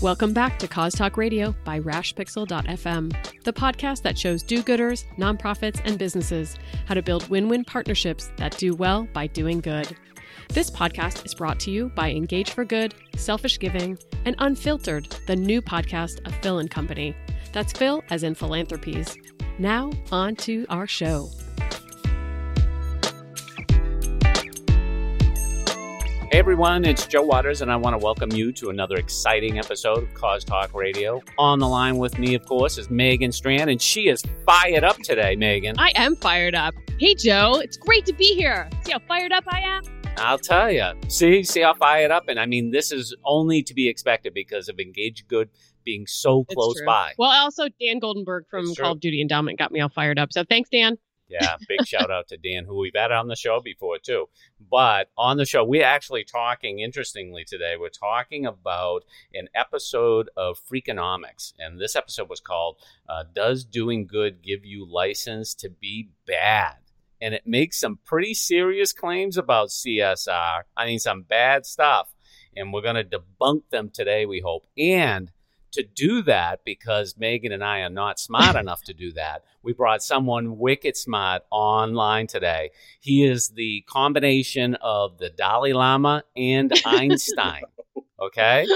Welcome back to Cause Talk Radio by rashpixel.fm, the podcast that shows do gooders, nonprofits, and businesses how to build win win partnerships that do well by doing good. This podcast is brought to you by Engage for Good, Selfish Giving, and Unfiltered, the new podcast of Phil and Company. That's Phil as in philanthropies. Now, on to our show. Hey everyone, it's Joe Waters, and I want to welcome you to another exciting episode of Cause Talk Radio. On the line with me, of course, is Megan Strand, and she is fired up today, Megan. I am fired up. Hey Joe, it's great to be here. See how fired up I am? I'll tell you. See, see how fired up, and I mean, this is only to be expected because of Engage Good being so close by. Well, also Dan Goldenberg from Call of Duty Endowment got me all fired up. So thanks, Dan. Yeah, big shout out to Dan, who we've had on the show before too. But on the show, we're actually talking, interestingly, today, we're talking about an episode of Freakonomics. And this episode was called uh, Does Doing Good Give You License to Be Bad? And it makes some pretty serious claims about CSR. I mean, some bad stuff. And we're going to debunk them today, we hope. And to do that because Megan and I are not smart enough to do that. We brought someone wicked smart online today. He is the combination of the Dalai Lama and Einstein. Okay?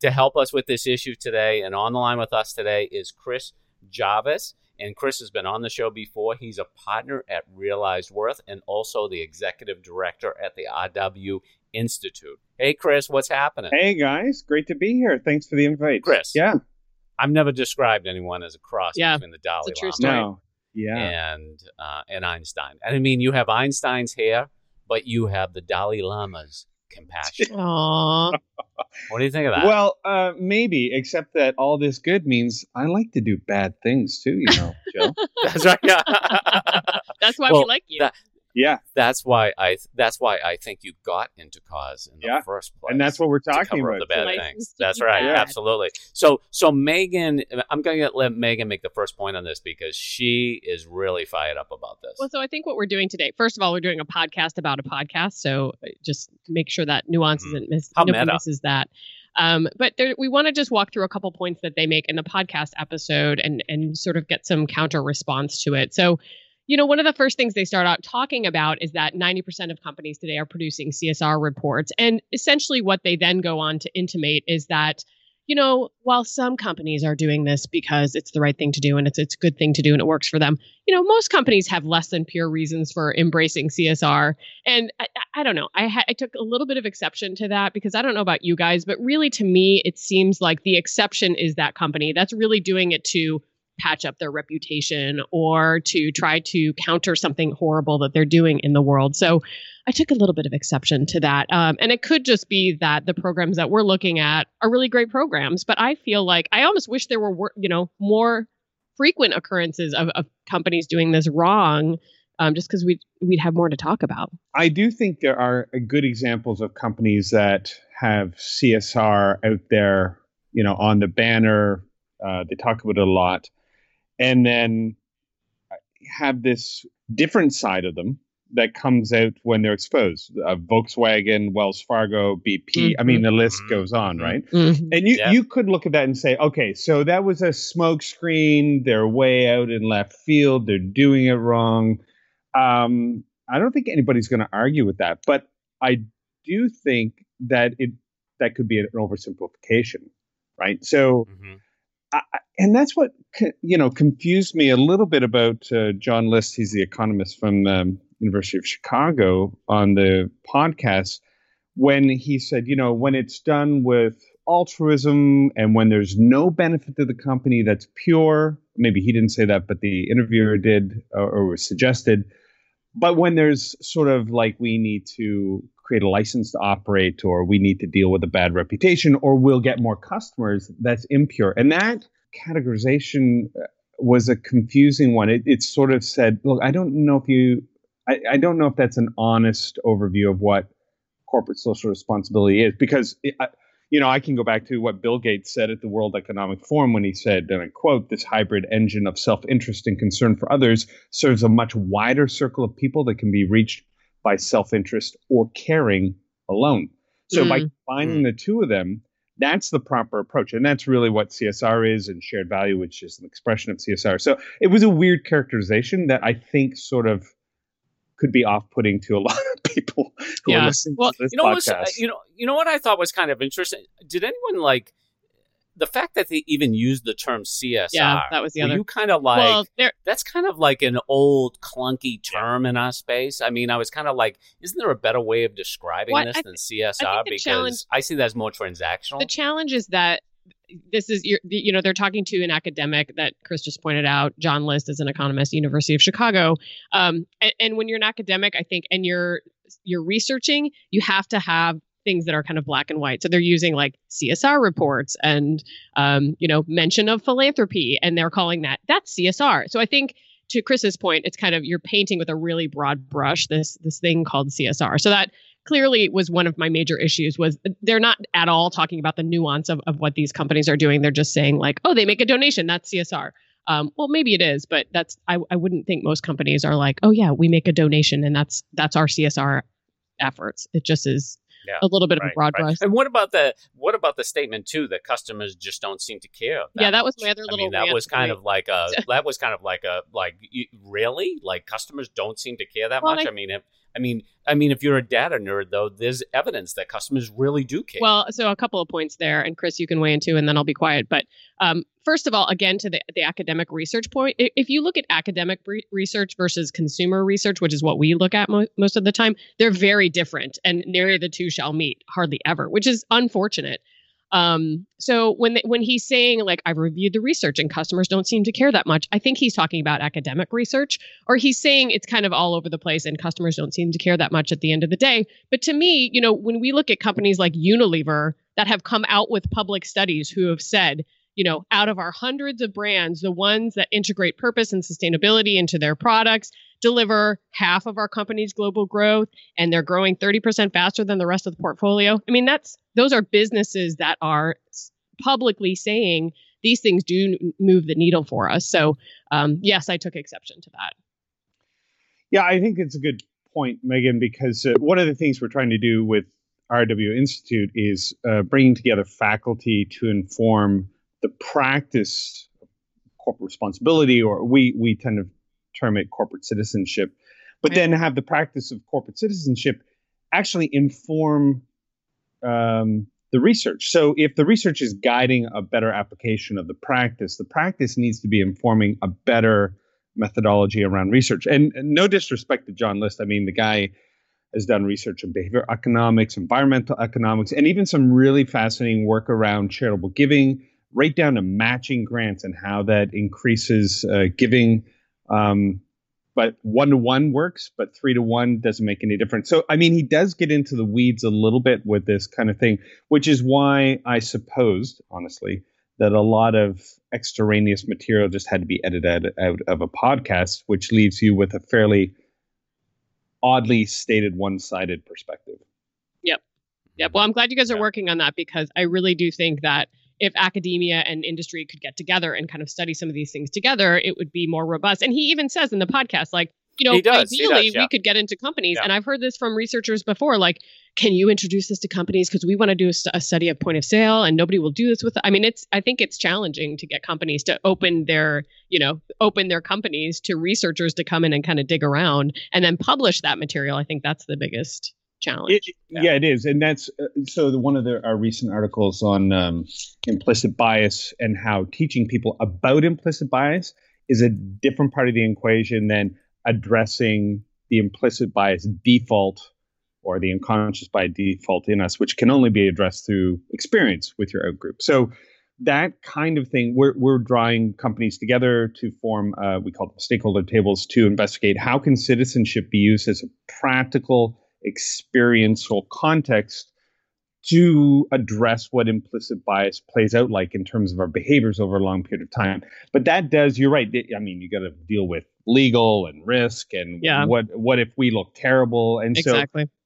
To help us with this issue today and on the line with us today is Chris Jarvis. And Chris has been on the show before. He's a partner at Realized Worth and also the executive director at the RW Institute. Hey, Chris, what's happening? Hey, guys. Great to be here. Thanks for the invite. Chris. Yeah. I've never described anyone as a cross yeah, between the Dalai true Lama story. No. Yeah. and uh, and Einstein. And I mean, you have Einstein's hair, but you have the Dalai Lama's compassion. Aww. What do you think of that? Well, uh, maybe, except that all this good means I like to do bad things too, you know, Joe. that's right. Yeah. That's why Well, we like you. that- yeah. that's why I. That's why I think you got into cause in the Yeah. first place. And that's what we're to talking cover about. up the bad things. That's right. bad. Absolutely. So, so Megan, I'm going to let Megan make the first point on this because she is really fired up about this. Well, so I think what we're doing today, first of all, we're doing a podcast about a podcast. So uh, just make sure that nuance isn't missed. Mm-hmm. How nobody meta. misses that. Um, but there, we want to just walk through a couple points that they make in the podcast episode and and sort of get some counter response to it. So, you know, one of the first things they start out talking about is that 90% of companies today are producing CSR reports. And essentially what they then go on to intimate is that you know, while some companies are doing this because it's the right thing to do and it's it's a good thing to do and it works for them, you know, most companies have less than pure reasons for embracing CSR. And I, I- don't know, I, ha- I took a little bit of exception to that because I don't know about you guys, but really to me, it seems like the exception is that company that's really doing it to patch up their reputation or to try to counter something horrible that they're doing in the world. So I took a little bit of exception to that. Um, and it could just be that the programs that we're looking at are really great programs. But I feel like I almost wish there were, you know, more frequent occurrences of, of companies doing this wrong, um, just because we'd, we'd have more to talk about. I do think there are uh, good examples of companies that have CSR out there, you know, on the banner. Uh, they talk about it a lot. And then uh, have this different side of them that comes out when they're exposed. Uh, Volkswagen, Wells Fargo, BP. I mean, the list Mhm. goes on, right? Mm-hmm. And you, Yeah. you could look at that and say, okay, so that was a smokescreen. They're way out in left field. They're doing it wrong. Um, I don't think anybody's going to argue with that, but I do think that it that could be an oversimplification, right? So, Mhm. I, and that's what you know confused me a little bit about uh, John List. He's the economist from the University of Chicago on the podcast when he said, you know, when it's done with altruism and when there's no benefit to the company that's pure. Maybe he didn't say that, but the interviewer did or, or was suggested. But when there's sort of like we need to create a license to operate or we need to deal with a bad reputation or we'll get more customers, that's impure. And that categorization uh, was a confusing one. It, it sort of said, look, I don't know if you, I, I don't know if that's an honest overview of what corporate social responsibility is because it, I, you know, I can go back to what Bill Gates said at the World Economic Forum when he said, and I quote, this hybrid engine of self interest and concern for others serves a much wider circle of people that can be reached by self interest or caring alone. So by Mm. combining the two of them, That's the proper approach. And that's really what CSR is and shared value, which is an expression of CSR. So it was a weird characterization that I think sort of could be off-putting to a lot of people who Yeah. are listening Well, to this you know, what was, you know, you know what I thought was kind of interesting. Did anyone like the fact that they even used the term CSR? Yeah, that was the other. you kind of like well, that's kind of like an old clunky term in our space. I mean, I was kind of like, isn't there a better way of describing Well, this I than CSR? the because I see that as more transactional. the challenge is that this is you're- you know they're talking to an academic that chris just pointed out john list is an economist university of chicago um, and, and when you're an academic i think and you're you're researching you have to have things that are kind of black and white. So they're using like csr reports and um, you know mention of philanthropy and they're calling that that's csr so i think to chris's point it's kind of you're painting with a really broad brush this this thing called csr so that clearly was one of my major issues was they're not at all talking about the nuance of, of what these companies are doing. They're just saying like oh they make a donation. That's csr um, well maybe it is but that's I, I wouldn't think most companies are like oh yeah we make a donation and that's that's our csr efforts. It just is Yeah, a little bit of a broad right. brush And what about the what about the statement too that customers just don't seem to care? yeah that was my other little. I little mean, that was kind of like a that was kind of like a like really like customers don't seem to care that Well, much. I- I, mean, if I mean, I mean, if you're a data nerd though, there's evidence that customers really do care. Well, so a couple of points there, and Chris, you can weigh in too, and then I'll be quiet. But um, first of all, again to the, the academic research point, if you look at academic re- research versus consumer research, which is what we look at mo- most of the time, they're very different, and nary the two shall meet, hardly ever, which is unfortunate. Um, so when they, when he's saying like I've reviewed the research and customers don't seem to care that much, I think he's talking about academic research, or he's saying it's kind of all over the place and customers don't seem to care that much at the end of the day. But to me, you know, when we look at companies like Unilever that have come out with public studies who have said, you know, out of our hundreds of brands, the ones that integrate purpose and sustainability into their products deliver half of our company's global growth and they're growing 30% faster than the rest of the portfolio. I mean, that's those are businesses that are publicly saying these things do move the needle for us. So, um, yes, I took exception to that. Yeah, I think it's a good point, Megan, because uh, one of the things we're trying to do with RW Institute is uh, bringing together faculty to inform the practice of corporate responsibility, or we we tend to term it corporate citizenship, but Right. then have the practice of corporate citizenship actually inform um, the research. So if the research is guiding a better application of the practice, the practice needs to be informing a better methodology around research. And, and no disrespect to John List. I mean, the guy has done research on behavior economics, environmental economics, and even some really fascinating work around charitable giving, right down to matching grants and how that increases uh, giving. Um, but one to one works, but three to one doesn't make any difference. So, I mean, he does get into the weeds a little bit with this kind of thing, which is why I supposed, honestly, that a lot of extraneous material just had to be edited out of a podcast, which leaves you with a fairly oddly stated one sided perspective. Yep. Yep. Mm-hmm. Well, I'm glad you guys are Yeah. working on that because I really do think that if academia and industry could get together and kind of study some of these things together, it would be more robust. And he even says in the podcast, like, you know, does, ideally does, yeah. we could get into companies. Yeah. And I've heard this from researchers before, like, can you introduce this to companies? Because we want to do a, st- a study of point of sale and nobody will do this with I mean, it's I think it's challenging to get companies to open their, you know, open their companies to researchers to come in and kind of dig around and then publish that material. I think that's the biggest challenge. It, yeah. it is, and that's uh, so. The, one of the, our recent articles on um, implicit bias and how teaching people about implicit bias is a different part of the equation than addressing the implicit bias default or the unconscious by default in us, which can only be addressed through experience with your outgroup. So that kind of thing, we're, we're drawing companies together to form, uh, we call them stakeholder tables to investigate how can citizenship be used as a practical experiential context to address what implicit bias plays out like in terms of our behaviors over a long period of time. But that does, you're right. I mean, you got to deal with legal and risk and Yeah. what what if we look terrible? And so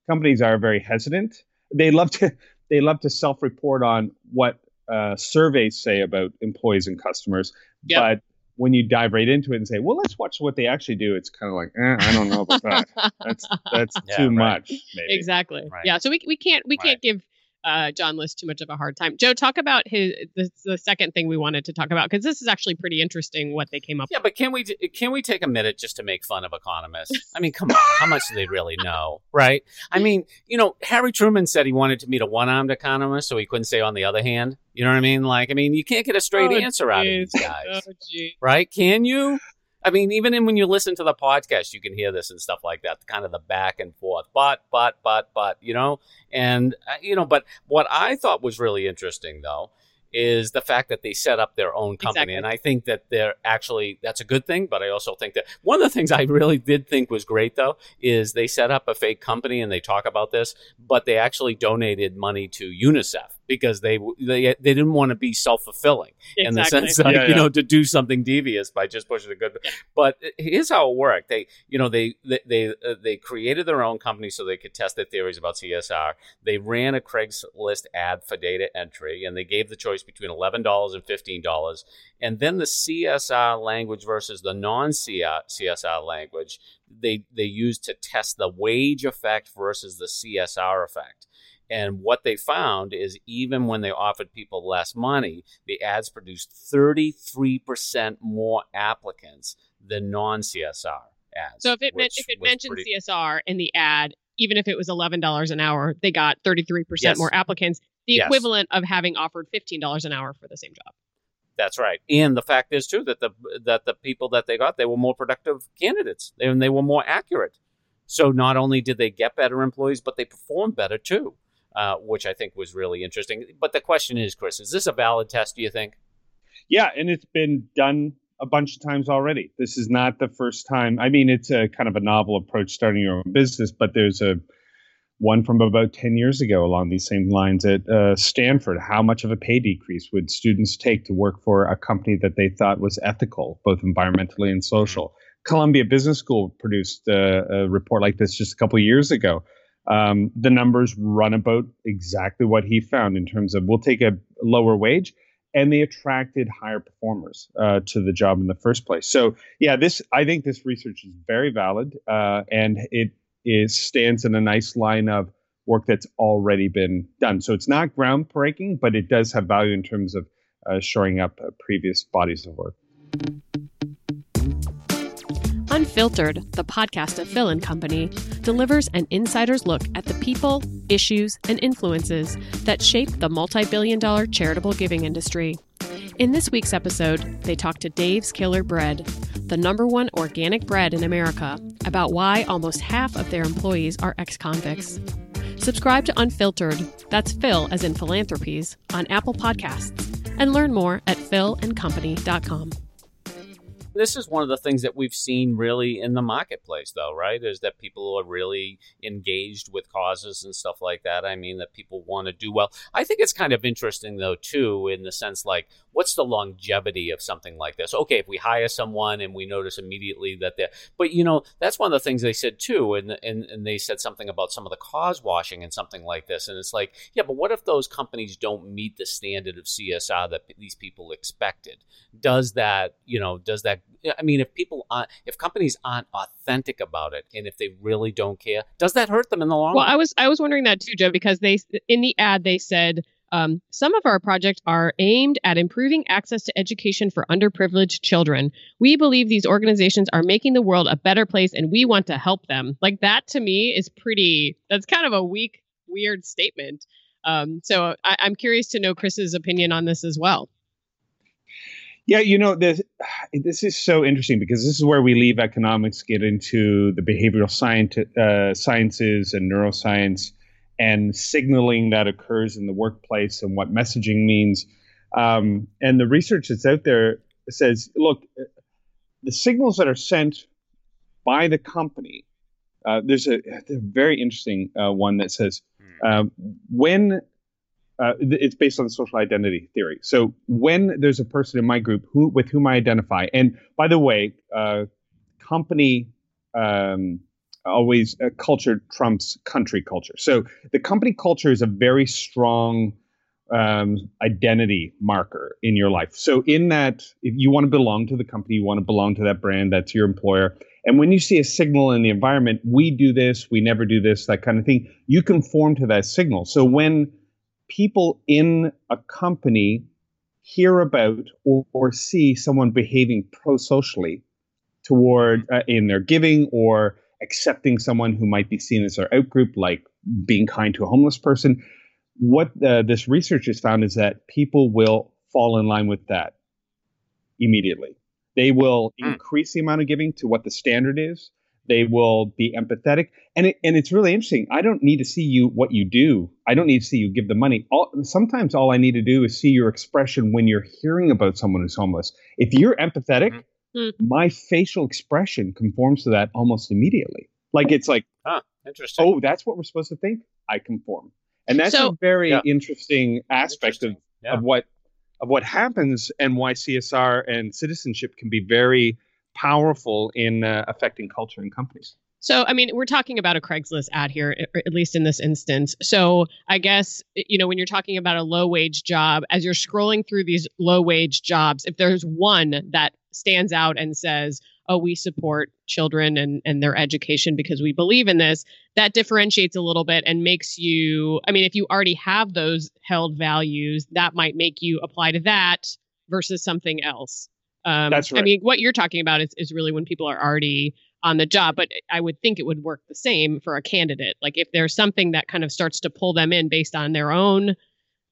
companies are very hesitant. They love to they love to self-report on what uh, surveys say about employees and customers, Yep. But when you dive right into it and say, "Well, let's watch what they actually do," it's kind of like, eh, I don't know about that. That's that's Yeah, too right. much. Maybe. exactly Right. yeah so we, we can't we Right. can't give uh, John List too much of a hard time. Joe, talk about his the, the second thing we wanted to talk about because this is actually pretty interesting what they came up. Yeah, with. but can we can we take a minute just to make fun of economists? I mean, come on, how much do they really know, right? I mean, you know, Harry Truman said he wanted to meet a one-armed economist, so he couldn't say on the other hand. You know what I mean? Like, I mean, you can't get a straight Oh, answer out of these guys, Oh, right? Can you? I mean, even in, when you listen to the podcast, you can hear this and stuff like that, kind of the back and forth, but, but, but, but, you know, and uh, you know, but what I thought was really interesting though is the fact that they set up their own company, Exactly. and I think that they're actually that's a good thing. But I also think that one of the things I really did think was great though is they set up a fake company and they talk about this, but they actually donated money to UNICEF because they they they didn't want to be self fulfilling in the sense like Yeah, you yeah. know to do something devious by just pushing a good but here's how it worked. They you know they they they, uh, they created their own company so they could test their theories about csr they ran a craigslist ad for data entry and they gave the choice between $11 and $15 and then the csr language versus the non-csr language they they used to test the wage effect versus the csr effect and what they found is even when they offered people less money, the ads produced 33% more applicants than non CSR ads. So if it meant if it mentioned pretty- CSR in the ad, even if it was eleven dollars an hour, they got thirty three Yes. percent more applicants. The Yes. equivalent of having offered fifteen dollars an hour for the same job. That's right. And the fact is too that the that the people that they got, they were more productive candidates and they were more accurate. So not only did they get better employees, but they performed better too, uh, which I think was really interesting. But the question is, Chris, is this a valid test? Do you think? Yeah, and it's been done a bunch of times already. This is not the first time. I mean, it's a kind of a novel approach starting your own business, but there's a one from about 10 years ago along these same lines at uh, Stanford. How much of a pay decrease would students take to work for a company that they thought was ethical, both environmentally and social? Columbia Business School produced a, a report like this just a couple of years ago. Um, the numbers run about exactly what he found in terms of we'll take a lower wage and they attracted higher performers uh, to the job in the first place. So, yeah, this I think this research is very valid, uh, and it is stands in a nice line of work that's already been done. So it's not groundbreaking, but it does have value in terms of uh, shoring up uh, previous bodies of work. Unfiltered, the podcast of Phil and Company, delivers an insider's look at the people, issues, and influences that shape the multi billion dollar charitable giving industry. In this week's episode, they talk to Dave's Killer Bread, the number one organic bread in America, about why almost half of their employees are ex convicts. Subscribe to Unfiltered, that's Phil as in philanthropies, on Apple Podcasts, and learn more at philandcompany.com. this is one of the things that we've seen really in the marketplace though right is that people are really engaged with causes and stuff like that. I mean that people want to do well. I think it's kind of interesting though too in the sense like what's the longevity of something like this? Okay if we hire someone and we notice immediately that they're but you know that's one of the things they said too and, and and they said something about some of the cause washing and something like this and it's like yeah but what if those companies don't meet the standard of csr that these people expected? Does that you know does that i mean if people aren't if companies aren't authentic about it and if they really don't care does that hurt them in the long Well, run I was I was wondering that too, Joe, because they in the ad they said um, some of our projects are aimed at improving access to education for underprivileged children. We believe these organizations are making the world a better place, and we want to help them. Like that to me is pretty. That's kind of a weak, weird statement. Um, so I, I'm curious to know Chris's opinion on this as well. Yeah, you know this. This is so interesting because this is where we leave economics, get into the behavioral science, uh, sciences and neuroscience, and signaling that occurs in the workplace and what messaging means. Um, and the research that's out there says, look, the signals that are sent by the company. Uh, there's a, a very interesting uh, one that says um, when uh, it's based on social identity theory. So when there's a person in my group who with whom I identify, and by the way, uh, company um, always uh, culture trumps country culture. So the company culture is a very strong um, identity marker in your life. So in that, if you want to belong to the company, you want to belong to that brand, that's your employer. And when you see a signal in the environment, we do this, we never do this, that kind of thing, you conform to that signal. So when people in a company hear about or, or see someone behaving pro-socially toward uh, in their giving or accepting someone who might be seen as their outgroup, like being kind to a homeless person. What uh, this research has found is that people will fall in line with that immediately. They will mm. increase the amount of giving to what the standard is. They will be empathetic, and it, and it's really interesting. I don't need to see you what you do. I don't need to see you give the money. All, sometimes all I need to do is see your expression when you're hearing about someone who's homeless. If you're empathetic, mm-hmm mm. my facial expression conforms to that almost immediately. Like it's like, huh, interesting. Oh, that's what we're supposed to think. I conform, and that's so, a very yeah. interesting aspect interesting. Of, yeah. of what of what happens and why CSR and citizenship can be very powerful in uh, affecting culture in companies. So, I mean, we're talking about a Craigslist ad here, at least in this instance. So, I guess, you know, when you're talking about a low wage job, as you're scrolling through these low wage jobs, if there's one that stands out and says, oh, we support children and, and their education because we believe in this, that differentiates a little bit and makes you, I mean, if you already have those held values, that might make you apply to that versus something else. Um, That's right. I mean, what you're talking about is, is really when people are already on the job, but I would think it would work the same for a candidate. Like if there's something that kind of starts to pull them in based on their own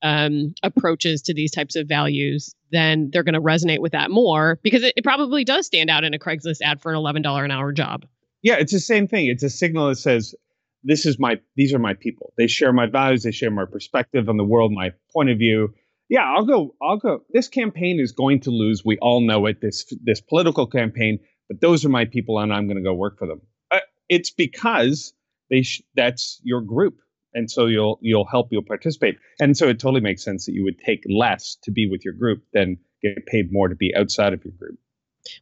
um, approaches to these types of values, then they're going to resonate with that more because it, it, probably does stand out in a Craigslist ad for an $11 an hour job. Yeah, it's the same thing. It's a signal that says, this is my, these are my people. They share my values. They share my perspective on the world, my point of view. Yeah, I'll go, I'll go. This campaign is going to lose. We all know it. This, this political campaign, but those are my people and I'm going to go work for them. Uh, it's because they, sh- that's your group and so you'll you'll help you'll participate and so it totally makes sense that you would take less to be with your group than get paid more to be outside of your group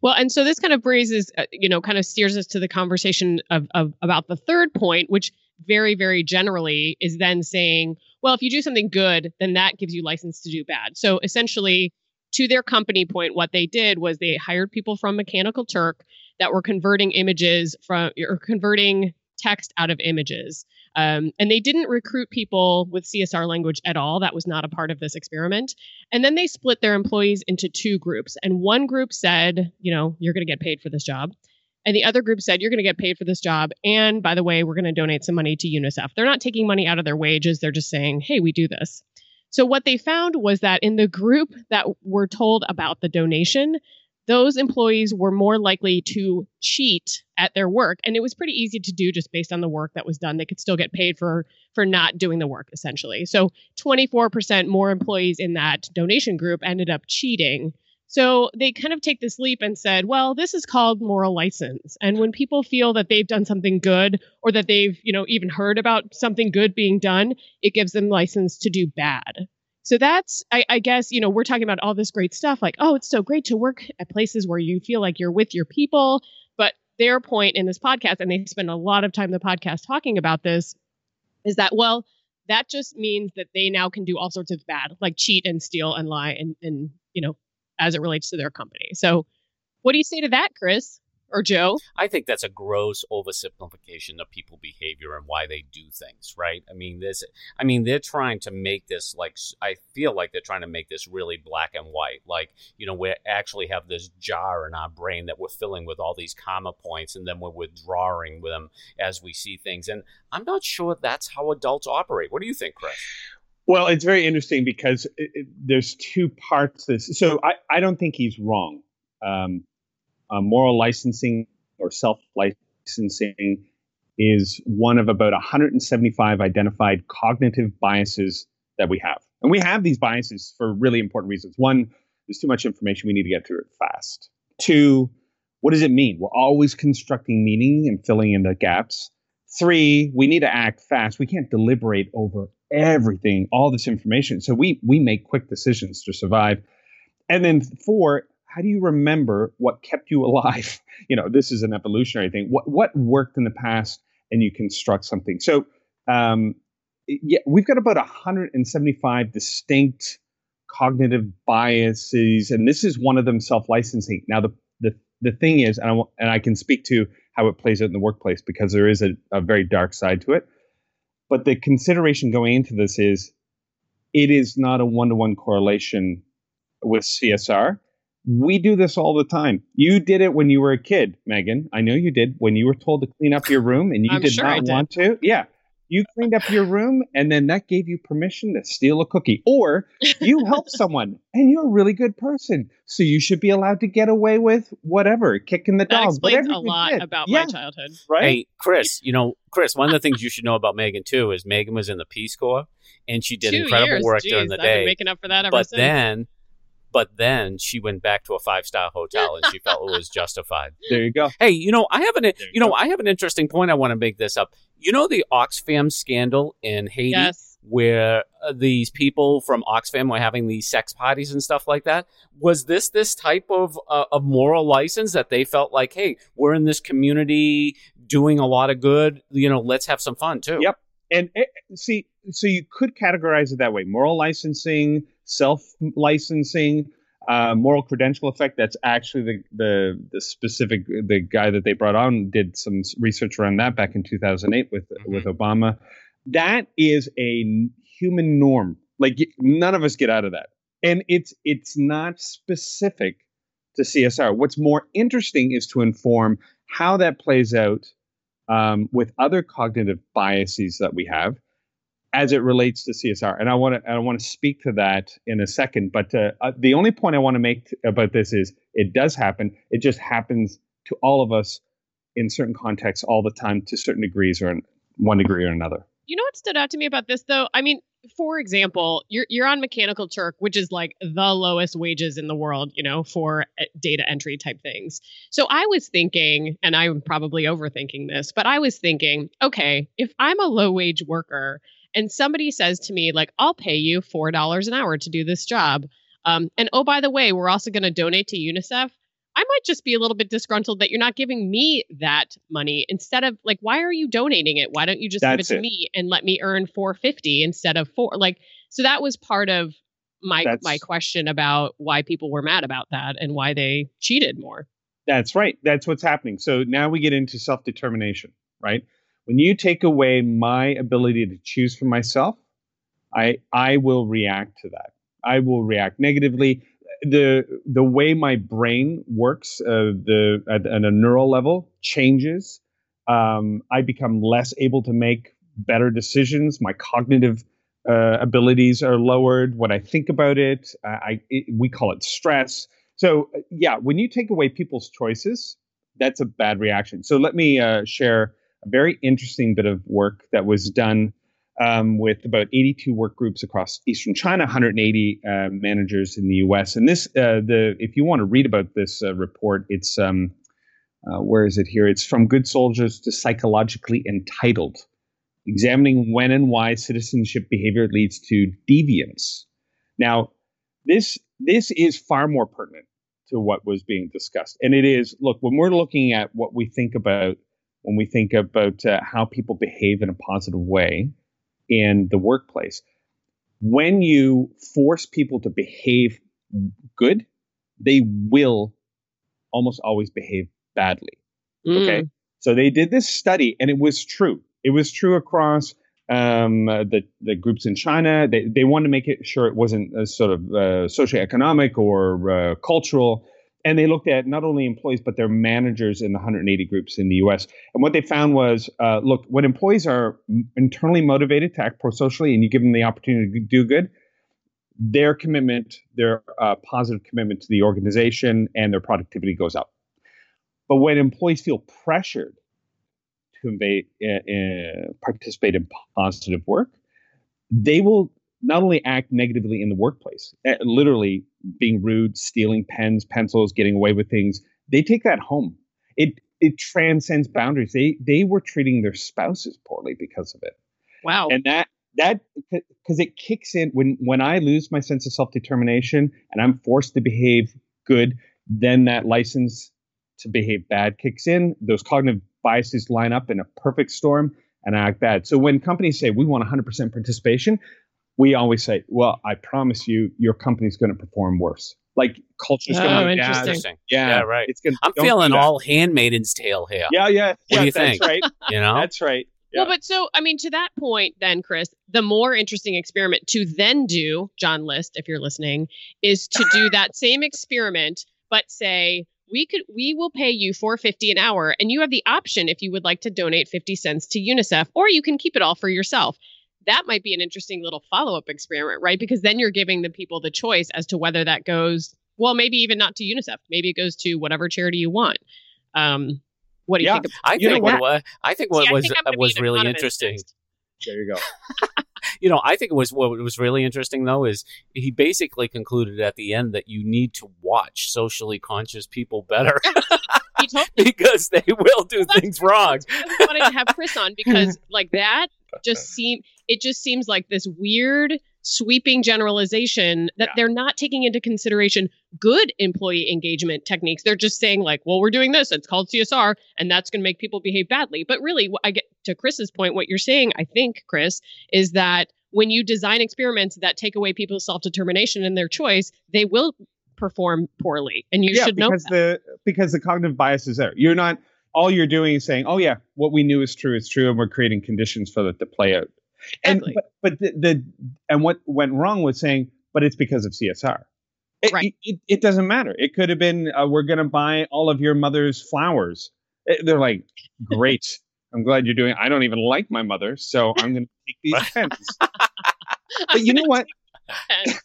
well and so this kind of raises uh, you know kind of steers us to the conversation of, of about the third point which very very generally is then saying well if you do something good then that gives you license to do bad so essentially to their company point what they did was they hired people from mechanical turk that were converting images from or converting text out of images um, and they didn't recruit people with CSR language at all. That was not a part of this experiment. And then they split their employees into two groups. And one group said, you know, you're going to get paid for this job. And the other group said, you're going to get paid for this job. And by the way, we're going to donate some money to UNICEF. They're not taking money out of their wages. They're just saying, hey, we do this. So what they found was that in the group that were told about the donation, those employees were more likely to cheat at their work and it was pretty easy to do just based on the work that was done they could still get paid for for not doing the work essentially so 24% more employees in that donation group ended up cheating so they kind of take this leap and said well this is called moral license and when people feel that they've done something good or that they've you know even heard about something good being done it gives them license to do bad so that's, I, I, guess, you know, we're talking about all this great stuff like, oh, it's so great to work at places where you feel like you're with your people. But their point in this podcast, and they spend a lot of time the podcast talking about this, is that, well, that just means that they now can do all sorts of bad, like cheat and steal and lie and, and you know, as it relates to their company. So what do you say to that, Chris? or Joe? I think that's a gross oversimplification of people behavior and why they do things, right? I mean, this I mean, they're trying to make this like I feel like they're trying to make this really black and white. Like, you know, we actually have this jar in our brain that we're filling with all these comma points and then we're withdrawing them as we see things. And I'm not sure that's how adults operate. What do you think, Chris? Well, it's very interesting because it, it, there's two parts. This so I, I don't think he's wrong. Um, uh, moral licensing or self licensing is one of about 175 identified cognitive biases that we have. And we have these biases for really important reasons. One, there's too much information, we need to get through it fast. Two, what does it mean? We're always constructing meaning and filling in the gaps. Three, we need to act fast. We can't deliberate over everything, all this information. So we we make quick decisions to survive. And then four, how do you remember what kept you alive? You know, this is an evolutionary thing. What what worked in the past, and you construct something. So, um, yeah, we've got about 175 distinct cognitive biases, and this is one of them, self-licensing. Now, the the the thing is, and I, and I can speak to how it plays out in the workplace because there is a, a very dark side to it. But the consideration going into this is it is not a one to one correlation with CSR. We do this all the time. You did it when you were a kid, Megan. I know you did when you were told to clean up your room and you I'm did sure not want to. Yeah. You cleaned up your room and then that gave you permission to steal a cookie. Or you helped someone and you're a really good person. So you should be allowed to get away with whatever, kicking the That dog. explains whatever a lot did. about yeah, my childhood. Right? Hey, Chris, you know, Chris, one of the things you should know about Megan too is Megan was in the Peace Corps and she did Two incredible years. work Jeez, during the I've been day. making up for that ever But since. then but then she went back to a five star hotel and she felt it was justified. there you go. Hey, you know, I have an you you know, go. I have an interesting point I want to make this up. You know the Oxfam scandal in Haiti yes. where uh, these people from Oxfam were having these sex parties and stuff like that. Was this this type of uh, of moral license that they felt like, hey, we're in this community doing a lot of good, you know, let's have some fun too. Yep. And eh, see, so you could categorize it that way: moral licensing, self licensing, uh, moral credential effect. That's actually the, the the specific the guy that they brought on did some research around that back in 2008 with with Obama. That is a human norm. Like none of us get out of that, and it's it's not specific to CSR. What's more interesting is to inform how that plays out um, with other cognitive biases that we have as it relates to CSR. And I want to I want to speak to that in a second. But uh, uh, the only point I want to make t- about this is it does happen. It just happens to all of us in certain contexts all the time to certain degrees or in one degree or another. You know what stood out to me about this though? I mean, for example, you're you're on Mechanical Turk, which is like the lowest wages in the world, you know, for uh, data entry type things. So I was thinking, and I'm probably overthinking this, but I was thinking, okay, if I'm a low wage worker and somebody says to me like, "I'll pay you four dollars an hour to do this job," um, and oh by the way, we're also going to donate to UNICEF. I might just be a little bit disgruntled that you're not giving me that money instead of like, why are you donating it? Why don't you just That's give it to it. me and let me earn 450 instead of four? Like, so that was part of my That's- my question about why people were mad about that and why they cheated more. That's right. That's what's happening. So now we get into self determination, right? When you take away my ability to choose for myself, I I will react to that. I will react negatively. The the way my brain works, uh, the at, at a neural level, changes. Um, I become less able to make better decisions. My cognitive uh, abilities are lowered. When I think about it, I, I it, we call it stress. So uh, yeah, when you take away people's choices, that's a bad reaction. So let me uh, share a very interesting bit of work that was done um, with about 82 work groups across Eastern China, 180 uh, managers in the U.S. And this, uh, the if you want to read about this uh, report, it's um, uh, where is it here? It's from good soldiers to psychologically entitled, examining when and why citizenship behavior leads to deviance. Now, this this is far more pertinent to what was being discussed, and it is look when we're looking at what we think about when we think about uh, how people behave in a positive way in the workplace. When you force people to behave good, they will almost always behave badly. Okay. Mm. So they did this study, and it was true. It was true across um, uh, the the groups in China. They they wanted to make it sure it wasn't a sort of uh, socioeconomic or uh, cultural. And they looked at not only employees but their managers in the 180 groups in the U.S. And what they found was, uh, look, when employees are internally motivated to act pro-socially, and you give them the opportunity to do good, their commitment, their uh, positive commitment to the organization, and their productivity goes up. But when employees feel pressured to invade, uh, participate in positive work, they will not only act negatively in the workplace, uh, literally being rude, stealing pens, pencils, getting away with things. They take that home. It it transcends boundaries. They they were treating their spouses poorly because of it, Wow. and that that because it kicks in when when I lose my sense of self determination and I'm forced to behave good, then that license to behave bad kicks in. Those cognitive biases line up in a perfect storm, and I act bad. So when companies say we want 100% participation, we always say, "Well, I promise you, your company's going to perform worse. Like culture's Oh, going to interesting. Interesting. Yeah, Yeah, right. It's gonna, I'm feeling all Handmaiden's Tale here. Yeah, yeah, yeah. do you that's think? right. You know, That's right. Well, but so I mean, to that point, then Chris, the more interesting experiment to then do, John List, if you're listening, is to do that same experiment, but say we could we will pay you 450 an hour and you have the option if you would like to donate 50 cents to UNICEF or you can keep it all for yourself. That might be an interesting little follow-up experiment, right? Because then you're giving the people the choice as to whether that goes well, maybe even not to UNICEF. Maybe it goes to whatever charity you want. Um, what do you Yeah. think? Of, I think what, what? I think what See, was think I'm uh, gonna be was really interesting. There you go. You know, I think it was what was really interesting though is he basically concluded at the end that you need to watch socially conscious people better He told me because they will do Well, that's things wrong. I wanted to have Chris on because like that just seem it just seems like this weird sweeping generalization that Yeah. they're not taking into consideration good employee engagement techniques. They're just saying like, well, we're doing this. It's called CSR, and that's going to make people behave badly. But really, I get to Chris's point. What you're saying, I think, Chris, is that when you design experiments that take away people's self determination and their choice, they will perform poorly, and you yeah, should know because that. the because the cognitive bias is there. You're not all you're doing is saying, "Oh yeah, what we knew is true is true," and we're creating conditions for that to play out. And but, but the, the and what went wrong was saying, but it's because of CSR. It, Right. it, it doesn't matter. It could have been, uh, we're going to buy all of your mother's flowers. Eh, they're like, great. I'm glad you're doing. I don't even like my mother, so I'm going to take these pens. But you know what?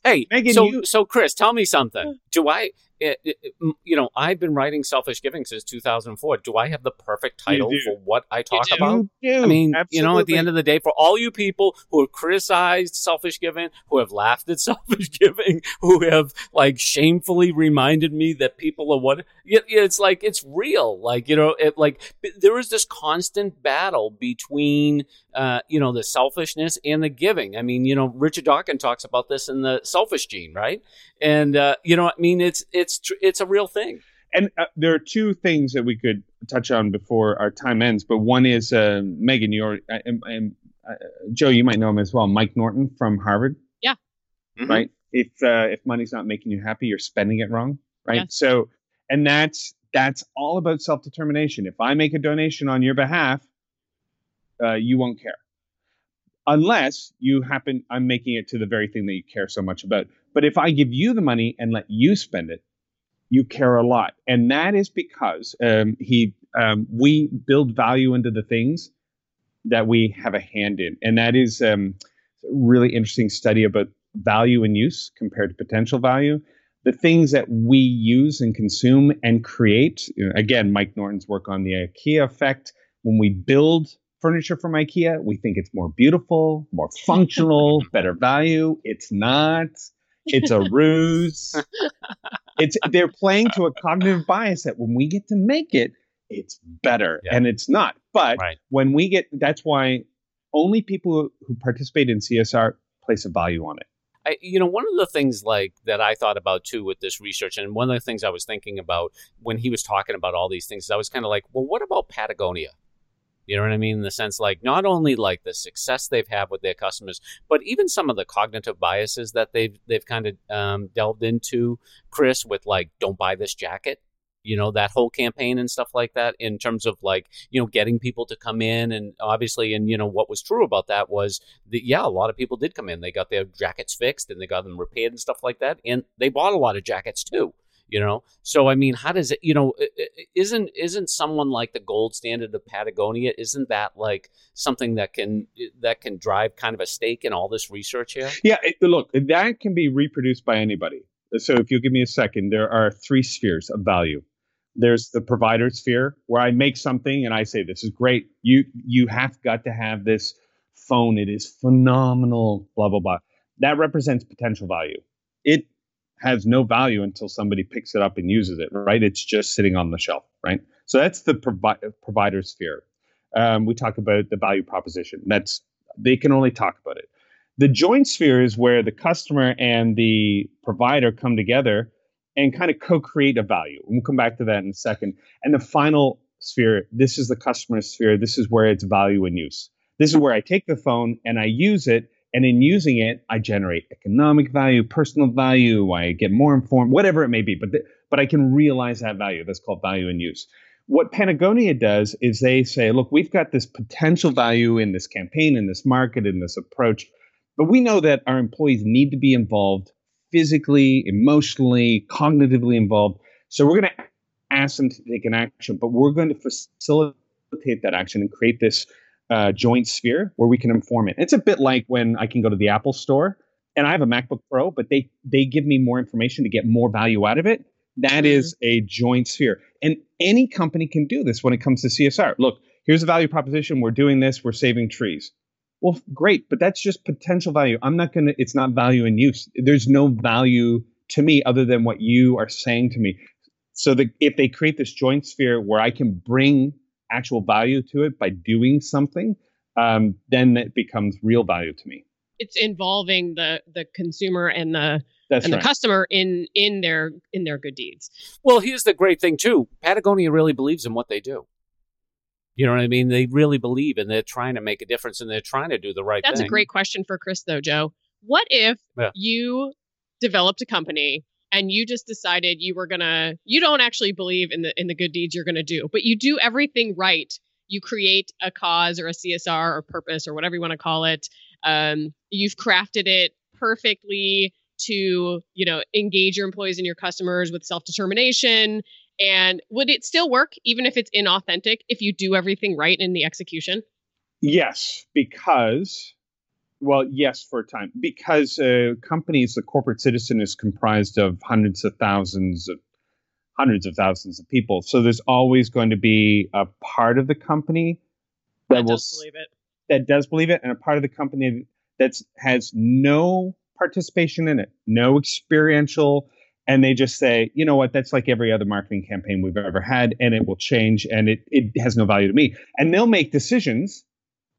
Hey, Megan, so you- so Chris, tell me something. Do I, it, it, it- you know, I've been writing selfish giving since 2004. Do I have the perfect title for what I talk about? I mean, you know, at the end of the day, for all you people who have criticized selfish giving, who have laughed at selfish giving, who have like shamefully reminded me that people are what, it- it's like, it's real. Like, you know, it like, there is this constant battle between, uh, you know, the selfishness and the giving. I mean, you know, Richard Dawkins talks about this in the selfish gene, right? And, uh, you know, I mean, it's, it's, tr- it's a real thing. and uh, there are two things that we could touch on before our time ends. But one is uh, Megan, you're uh, and, and, uh, Joe, you might know him as well. Mike Norton from Harvard, Mhm. right? If uh, if money's not making you happy, you're spending it wrong, right? Yes. So, and that's that's all about self determination. If I make a donation on your behalf, uh, you won't care, unless you happen. I'm making it to the very thing that you care so much about. But if I give you the money and let you spend it, you care a lot, and that is because um, he um, we build value into the things that we have a hand in, and that is um, a really interesting study about value and use compared to potential value. The things that we use and consume and create. you know, again, Mike Norton's work on the IKEA effect. When we build furniture from IKEA, we think it's more beautiful, more functional, better value. It's not. It's a ruse. it's they're playing to a cognitive bias that when we get to make it, it's better, Yeah. and it's not. But Right. when we get, that's why only people who, participate in CSR place a value on it. I, you know, one of the things like that I thought about too with this research, and one of the things I was thinking about when he was talking about all these things, I was kind of like, well, what about Patagonia? You know what I mean? In the sense, like, not only like the success they've had with their customers, but even some of the cognitive biases that they've they've kind of um, delved into, Chris, with like, don't buy this jacket. You know that whole campaign and stuff like that. In terms of like, you know, getting people to come in, and obviously, and you know, what was true about that was that yeah, a lot of people did come in. They got their jackets fixed and they got them repaired and stuff like that, and they bought a lot of jackets too you know so i mean how does it you know isn't isn't someone like the gold standard of patagonia isn't that like something that can that can drive kind of a stake in all this research here Yeah, it, look, that can be reproduced by anybody. So if you give me a second, there are three spheres of value. There's the provider sphere where I make something and I say this is great. You you have got to have this phone. It is phenomenal. Blah blah blah. That represents potential value. It has no value until somebody picks it up and uses it. Right? It's just sitting on the shelf. Right? So that's the provi- provider sphere. Um, we talk about the value proposition. That's they can only talk about it. The joint sphere is where the customer and the provider come together and kind of co-create a value. We'll come back to that in a second. And the final sphere, this is the customer sphere. This is where it's value and use. This is where I take the phone and I use it. And in using it, I generate economic value, personal value. I get more informed, whatever it may be. But th- but I can realize that value. That's called value in use. what Patagonia does is they say, look, we've got this potential value in this campaign, in this market, in this approach, but we know that our employees need to be involved physically, emotionally, cognitively involved. So we're going to ask them to take an action, but we're going to facilitate that action and create this uh, joint sphere where we can inform it. It's a bit like when I can go to the Apple store and I have a MacBook Pro, but they they give me more information to get more value out of it. That mm-hmm. is a joint sphere. And any company can do this when it comes to CSR. Look, here's a value proposition. We're doing this. We're saving trees. Well, great, but that's just potential value. I'm not going to, it's not value in use. There's no value to me other than what you are saying to me. So that if they create this joint sphere where I can bring actual value to it by doing something, um, then it becomes real value to me. It's involving the the consumer and the that's and right. the customer in in their in their good deeds. Well, here's the great thing too. Patagonia really believes in what they do. You know what I mean? They really believe and they're trying to make a difference and they're trying to do the right That's thing. a great question for Chris though, Joe. What if yeah. you developed a company and you just decided you were gonna you don't actually believe in the in the good deeds you're gonna do, but you do everything right. You create a cause or a CSR or purpose or whatever you want to call it. Um, you've crafted it perfectly to you know engage your employees and your customers with self-determination and would it still work even if it's inauthentic if you do everything right in the execution yes because well yes for a time because uh, companies the corporate citizen is comprised of hundreds of thousands of hundreds of thousands of people so there's always going to be a part of the company that, that will does believe it that does believe it and a part of the company that has no participation in it, no experiential. And they just say, you know what, that's like every other marketing campaign we've ever had, and it will change and it, it has no value to me. And they'll make decisions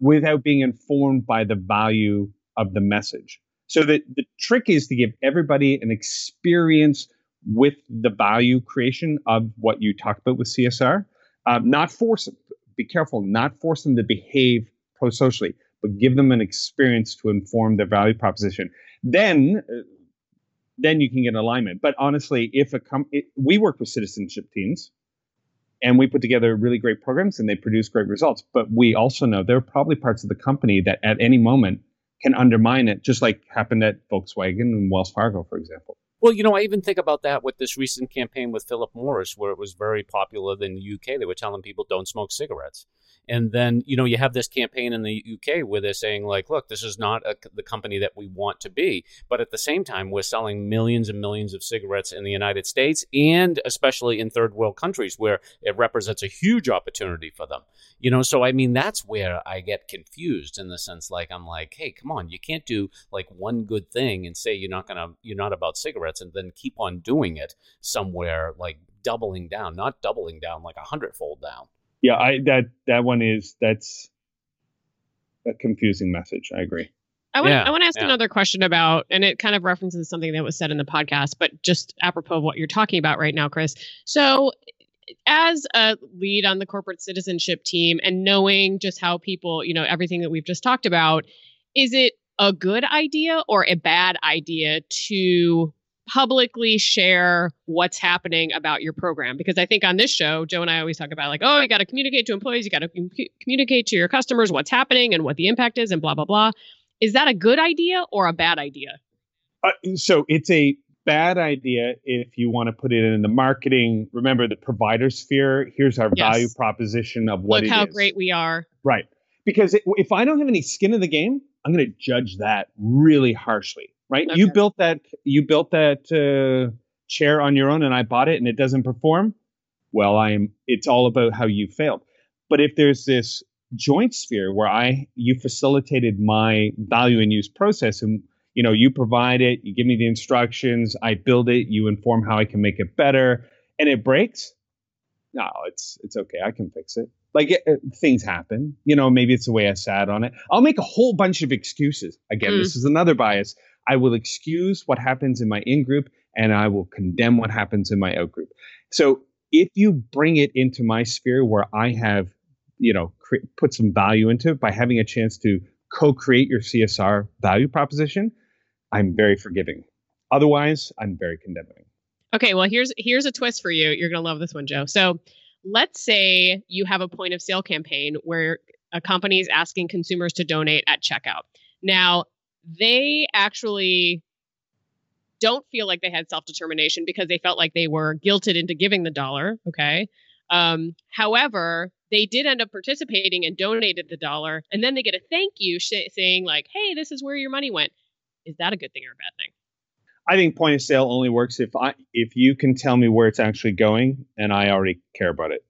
without being informed by the value of the message. So the, the trick is to give everybody an experience with the value creation of what you talked about with CSR. Um, not force them, be careful, not force them to behave pro socially, but give them an experience to inform their value proposition then uh, then you can get alignment. But honestly, if a com- it, we work with citizenship teams and we put together really great programs and they produce great results, but we also know there are probably parts of the company that at any moment can undermine it, just like happened at Volkswagen and Wells Fargo, for example. Well, you know, I even think about that with this recent campaign with Philip Morris, where it was very popular in the UK. They were telling people don't smoke cigarettes. And then, you know, you have this campaign in the UK where they're saying, like, look, this is not a, the company that we want to be. But at the same time, we're selling millions and millions of cigarettes in the United States and especially in third world countries where it represents a huge opportunity for them. You know, so I mean, that's where I get confused in the sense, like, I'm like, hey, come on, you can't do like one good thing and say you're not going to, you're not about cigarettes and then keep on doing it somewhere, like doubling down, not doubling down, like a hundredfold down yeah, I that that one is that's a confusing message. I agree. I want yeah, I want to ask yeah. another question about, and it kind of references something that was said in the podcast, but just apropos of what you're talking about right now, Chris. So, as a lead on the corporate citizenship team, and knowing just how people, you know, everything that we've just talked about, is it a good idea or a bad idea to publicly share what's happening about your program. Because i think on this show joe and i always talk about like oh you got to communicate to employees you got to com- communicate to your customers what's happening and what the impact is and blah blah blah. Is that a good idea or a bad idea? Uh, so it's a bad idea if you want to put it in the marketing. Remember the provider sphere? Here's our yes. value proposition of what Look how great we are. Right. Because it, if i don't have any skin in the game i'm going to judge that really harshly right? Okay. You built that you built that uh, chair on your own, and I bought it, and it doesn't perform. Well, I am. It's all about how you failed. But if there's this joint sphere where I you facilitated my value and use process, and you know you provide it, you give me the instructions, I build it, you inform how I can make it better, and it breaks. No, it's it's okay. I can fix it like it, it, things happen you know maybe it's the way i sat on it i'll make a whole bunch of excuses again mm. this is another bias I will excuse what happens in my in group and I will condemn what happens in my out group. So if you bring it into my sphere where I have, you know, cre- put some value into it by having a chance to co-create your CSR value proposition, I'm very forgiving. Otherwise, I'm very condemning. Okay, well here's here's a twist for you. You're gonna love this one, Joe. So let's say you have a point of sale campaign where a company is asking consumers to donate at checkout. Now, they actually don't feel like they had self determination because they felt like they were guilted into giving the dollar. Okay. Um, however, they did end up participating and donated the dollar, and then they get a thank you sh- saying, like, hey, this is where your money went. Is that a good thing or a bad thing? I think point of sale only works if I if you can tell me where it's actually going and I already care about it.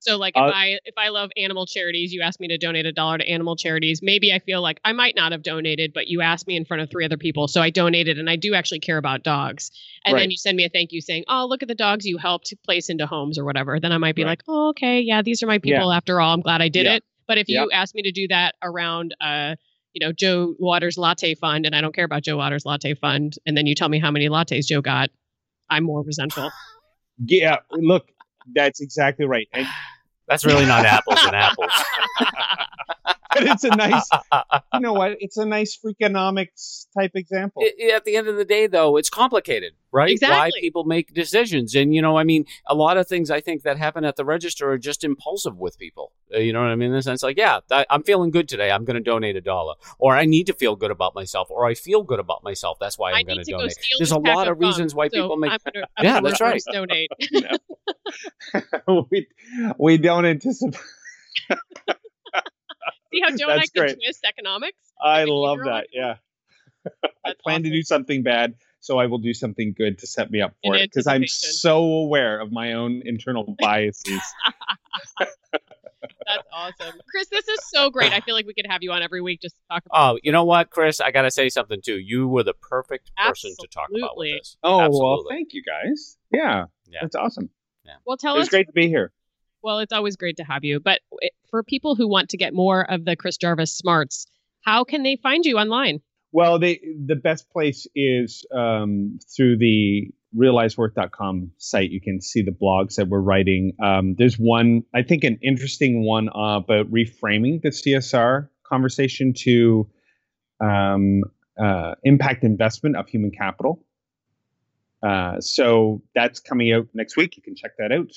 So like if uh, I if I love animal charities, you ask me to donate a dollar to animal charities. Maybe I feel like I might not have donated, but you asked me in front of three other people, so I donated, and I do actually care about dogs. And right. then you send me a thank you saying, "Oh, look at the dogs you helped place into homes or whatever." Then I might be right. like, "Oh, okay, yeah, these are my people. Yeah. After all, I'm glad I did yeah. it." But if you ask me to do that around, uh, you know, Joe Waters Latte Fund, and I don't care about Joe Waters Latte Fund, and then you tell me how many lattes Joe got, I'm more resentful. Yeah, look, that's exactly right. And that's really not apples and apples. but it's a nice, you know what? It's a nice freakonomics type example. It, at the end of the day, though, it's complicated, right? Exactly. Why people make decisions, and you know, I mean, a lot of things I think that happen at the register are just impulsive with people. Uh, you know what I mean? In the sense, like, yeah, I, I'm feeling good today. I'm going to donate a dollar, or I need to feel good about myself, or I feel good about myself. That's why I'm going to donate. There's a lot of reasons why so people make. I'm gonna, I'm yeah, that's right. Donate. we we don't anticipate. See how Joe That's and I can twist economics? I love that. Yeah. I plan awesome. to do something bad, so I will do something good to set me up for In it because I'm so aware of my own internal biases. That's awesome. Chris, this is so great. I feel like we could have you on every week just to talk about Oh, you know what, Chris? I got to say something too. You were the perfect person Absolutely. to talk about with this. Oh, Absolutely. well, thank you guys. Yeah. yeah. That's awesome. Yeah. Well, tell it us. It's great to be here. Well, it's always great to have you. But for people who want to get more of the Chris Jarvis smarts, how can they find you online? Well, they, the best place is um, through the realizeworth.com site. You can see the blogs that we're writing. Um, there's one, I think, an interesting one uh, about reframing the CSR conversation to um, uh, impact investment of human capital. Uh, so that's coming out next week. You can check that out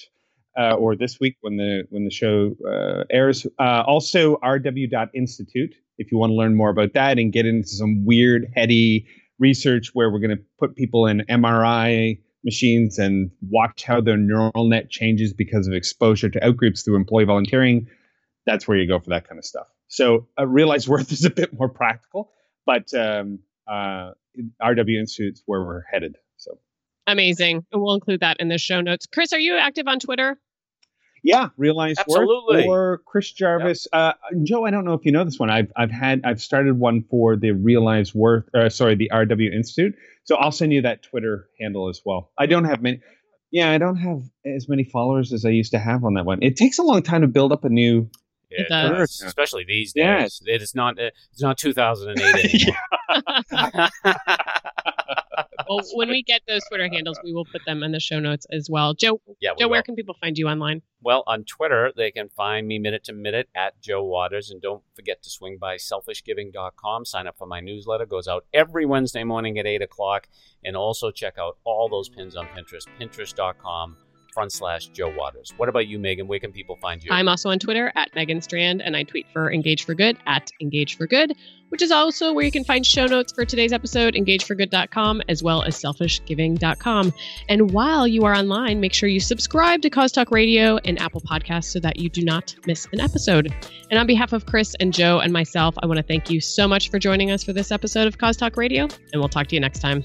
uh, or this week when the when the show uh, airs. Uh, also, rw.institute if you want to learn more about that and get into some weird, heady research where we're going to put people in MRI machines and watch how their neural net changes because of exposure to outgroups through employee volunteering. That's where you go for that kind of stuff. So, uh, realize worth is a bit more practical, but um, uh, RW Institute is where we're headed. So. Amazing. And we'll include that in the show notes. Chris, are you active on Twitter? Yeah, realize Absolutely. Worth or Chris Jarvis. Yep. Uh, Joe, I don't know if you know this one. I've I've had I've started one for the Realize Worth. Uh, sorry, the RW Institute. So I'll send you that Twitter handle as well. I don't have many. Yeah, I don't have as many followers as I used to have on that one. It takes a long time to build up a new it does. especially these days. Yeah. It is not. It's not 2008 anymore. well, when we get those Twitter handles, we will put them in the show notes as well. Joe, yeah, Joe, will. where can people find you online? Well, on Twitter, they can find me minute to minute at Joe Waters. And don't forget to swing by selfishgiving.com. Sign up for my newsletter. Goes out every Wednesday morning at 8 o'clock. And also check out all those pins on Pinterest, pinterest.com front slash Joe Waters. What about you, Megan? Where can people find you? I'm also on Twitter at Megan Strand, and I tweet for Engage for Good at Engage for Good, which is also where you can find show notes for today's episode, engageforgood.com, as well as selfishgiving.com. And while you are online, make sure you subscribe to Cause Talk Radio and Apple Podcasts so that you do not miss an episode. And on behalf of Chris and Joe and myself, I want to thank you so much for joining us for this episode of Cause Talk Radio, and we'll talk to you next time.